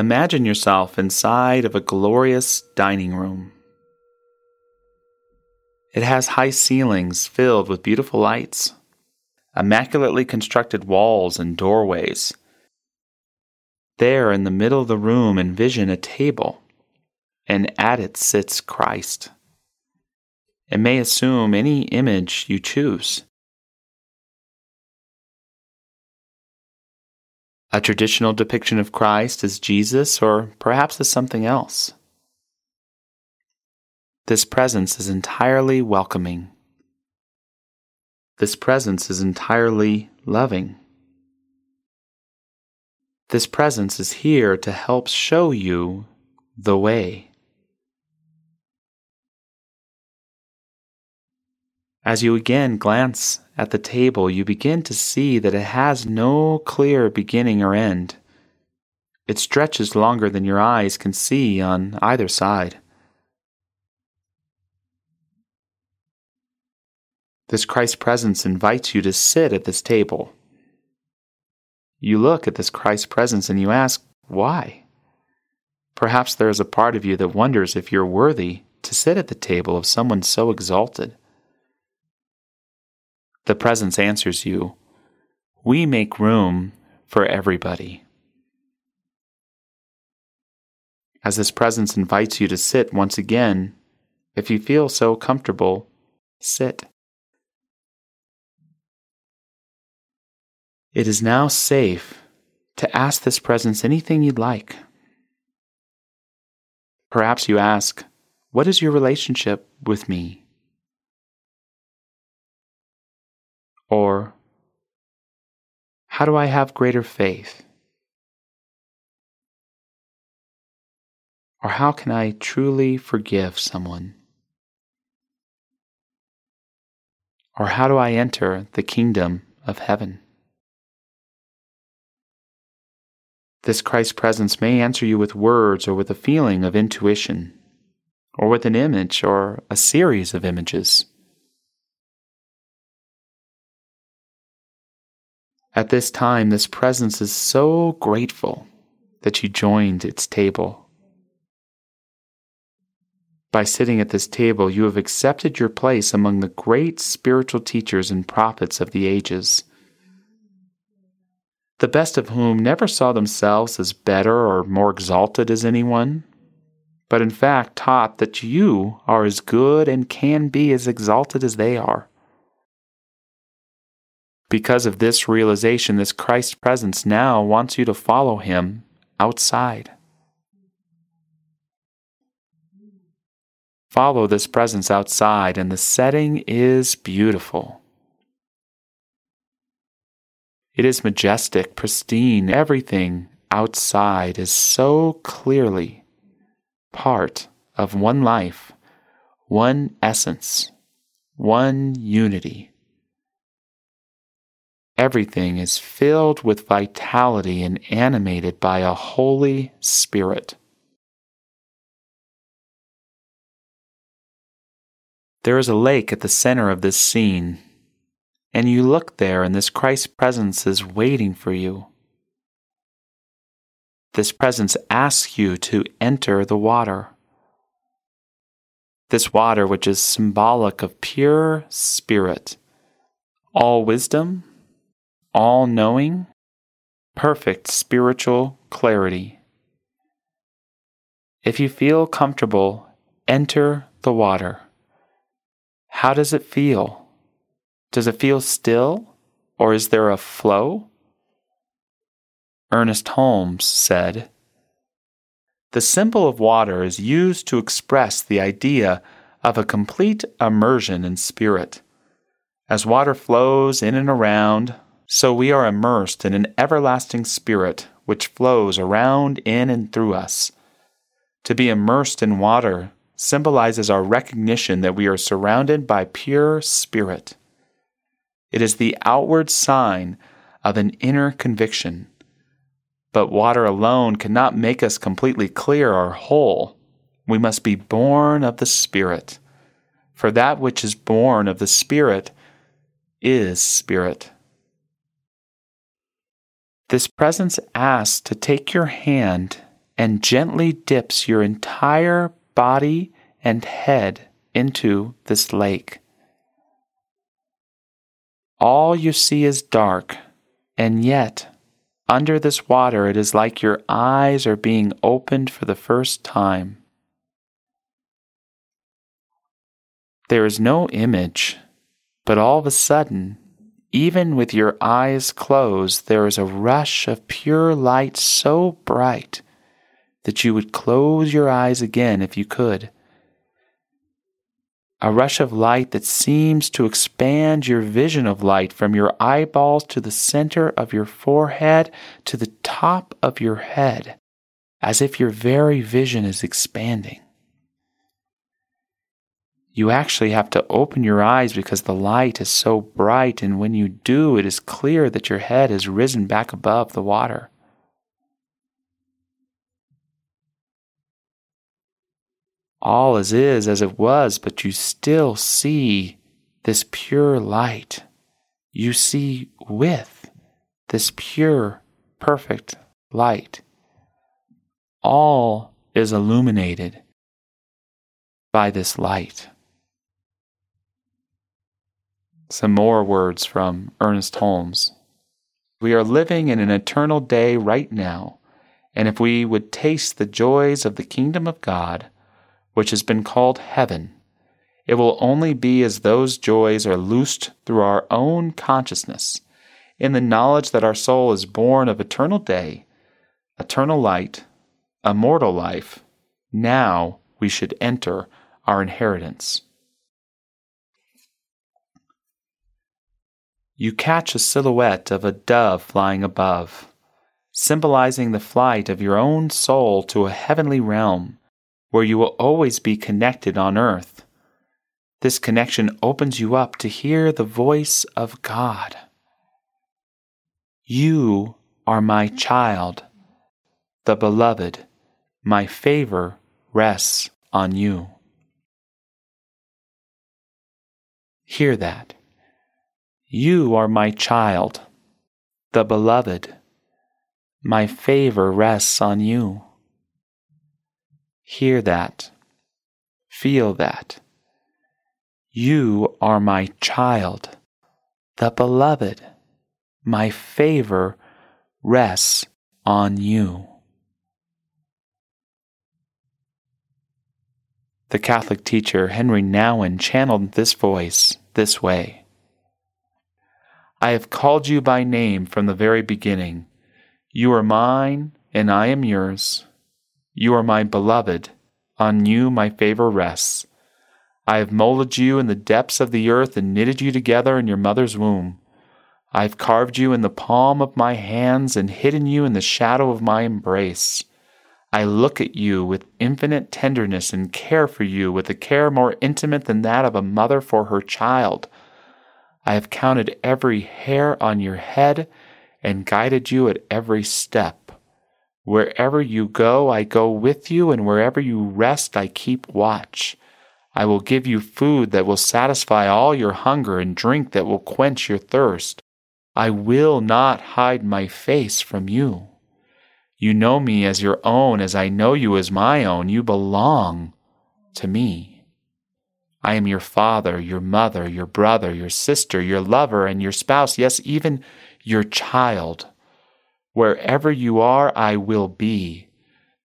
Imagine yourself inside of a glorious dining room. It has high ceilings filled with beautiful lights, immaculately constructed walls and doorways. There in the middle of the room, envision a table, and at it sits Christ. It may assume any image you choose. A traditional depiction of Christ as Jesus, or perhaps as something else. This presence is entirely welcoming. This presence is entirely loving. This presence is here to help show you the way. As you again glance at the table, you begin to see that it has no clear beginning or end. It stretches longer than your eyes can see on either side. This Christ presence invites you to sit at this table. You look at this Christ presence and you ask, why? Perhaps there is a part of you that wonders if you're worthy to sit at the table of someone so exalted. The presence answers you, We make room for everybody. As this presence invites you to sit once again, if you feel so comfortable, sit. It is now safe to ask this presence anything you'd like. Perhaps you ask, What is your relationship with me? Or, How do I have greater faith? Or how can I truly forgive someone? Or how do I enter the kingdom of heaven? This Christ presence may answer you with words or with a feeling of intuition, or with an image or a series of images. At this time, this presence is so grateful that you joined its table. By sitting at this table, you have accepted your place among the great spiritual teachers and prophets of the ages the best of whom never saw themselves as better or more exalted as anyone, but in fact taught that you are as good and can be as exalted as they are. Because of this realization, this Christ presence now wants you to follow him outside. Follow this presence outside, and the setting is beautiful. It is majestic, pristine. Everything outside is so clearly part of one life, one essence, one unity. Everything is filled with vitality and animated by a Holy Spirit. There is a lake at the center of this scene and you look there, and this Christ presence is waiting for you. This presence asks you to enter the water. This water, which is symbolic of pure spirit, all wisdom, all knowing, perfect spiritual clarity. If you feel comfortable, enter the water. How does it feel? Does it feel still, or is there a flow? Ernest Holmes said, The symbol of water is used to express the idea of a complete immersion in spirit. As water flows in and around, so we are immersed in an everlasting spirit which flows around, in, and through us. To be immersed in water symbolizes our recognition that we are surrounded by pure spirit. It is the outward sign of an inner conviction. But water alone cannot make us completely clear or whole. We must be born of the Spirit. For that which is born of the Spirit is Spirit. This presence asks to take your hand and gently dips your entire body and head into this lake. All you see is dark, and yet, under this water, it is like your eyes are being opened for the first time. There is no image, but all of a sudden, even with your eyes closed, there is a rush of pure light so bright that you would close your eyes again if you could. A rush of light that seems to expand your vision of light from your eyeballs to the center of your forehead to the top of your head, as if your very vision is expanding. You actually have to open your eyes because the light is so bright, and when you do, it is clear that your head has risen back above the water. all as is as it was, but you still see this pure light. You see with this pure, perfect light. All is illuminated by this light. Some more words from Ernest Holmes. We are living in an eternal day right now, and if we would taste the joys of the kingdom of God, which has been called heaven, it will only be as those joys are loosed through our own consciousness, in the knowledge that our soul is born of eternal day, eternal light, immortal life. Now we should enter our inheritance. You catch a silhouette of a dove flying above, symbolizing the flight of your own soul to a heavenly realm where you will always be connected on earth. This connection opens you up to hear the voice of God. You are my child, the beloved. My favor rests on you. Hear that. You are my child, the beloved. My favor rests on you. Hear that. Feel that. You are my child, the beloved. My favor rests on you. The Catholic teacher Henri Nouwen channeled this voice this way I have called you by name from the very beginning. You are mine, and I am yours. You are my beloved, on you my favor rests. I have molded you in the depths of the earth and knitted you together in your mother's womb. I have carved you in the palm of my hands and hidden you in the shadow of my embrace. I look at you with infinite tenderness and care for you with a care more intimate than that of a mother for her child. I have counted every hair on your head and guided you at every step. Wherever you go, I go with you, and wherever you rest, I keep watch. I will give you food that will satisfy all your hunger and drink that will quench your thirst. I will not hide my face from you. You know me as your own, as I know you as my own. You belong to me. I am your father, your mother, your brother, your sister, your lover, and your spouse, yes, even your child. Wherever you are, I will be.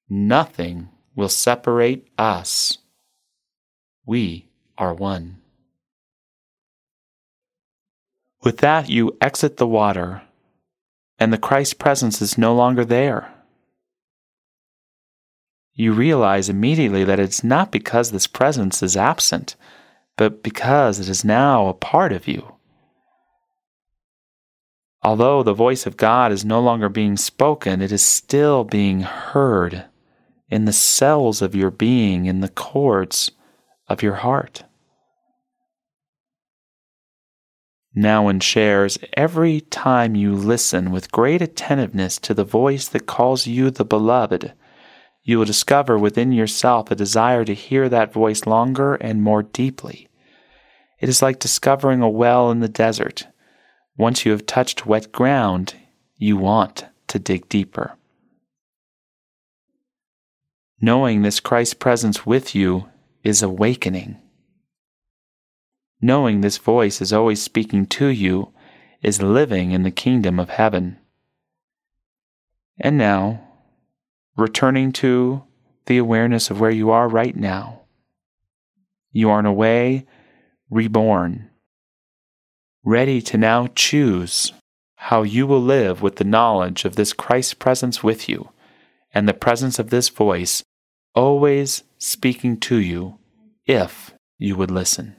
Nothing will separate us. We are one. With that, you exit the water, and the Christ presence is no longer there. You realize immediately that it's not because this presence is absent, but because it is now a part of you. Although the voice of God is no longer being spoken, it is still being heard in the cells of your being, in the chords of your heart. Nouwen shares every time you listen with great attentiveness to the voice that calls you the beloved, you will discover within yourself a desire to hear that voice longer and more deeply. It is like discovering a well in the desert once you have touched wet ground, you want to dig deeper. Knowing this Christ presence with you is awakening. Knowing this voice is always speaking to you is living in the kingdom of heaven. And now, returning to the awareness of where you are right now. You are in a way reborn, ready to now choose how you will live with the knowledge of this Christ presence with you and the presence of this voice always speaking to you if you would listen.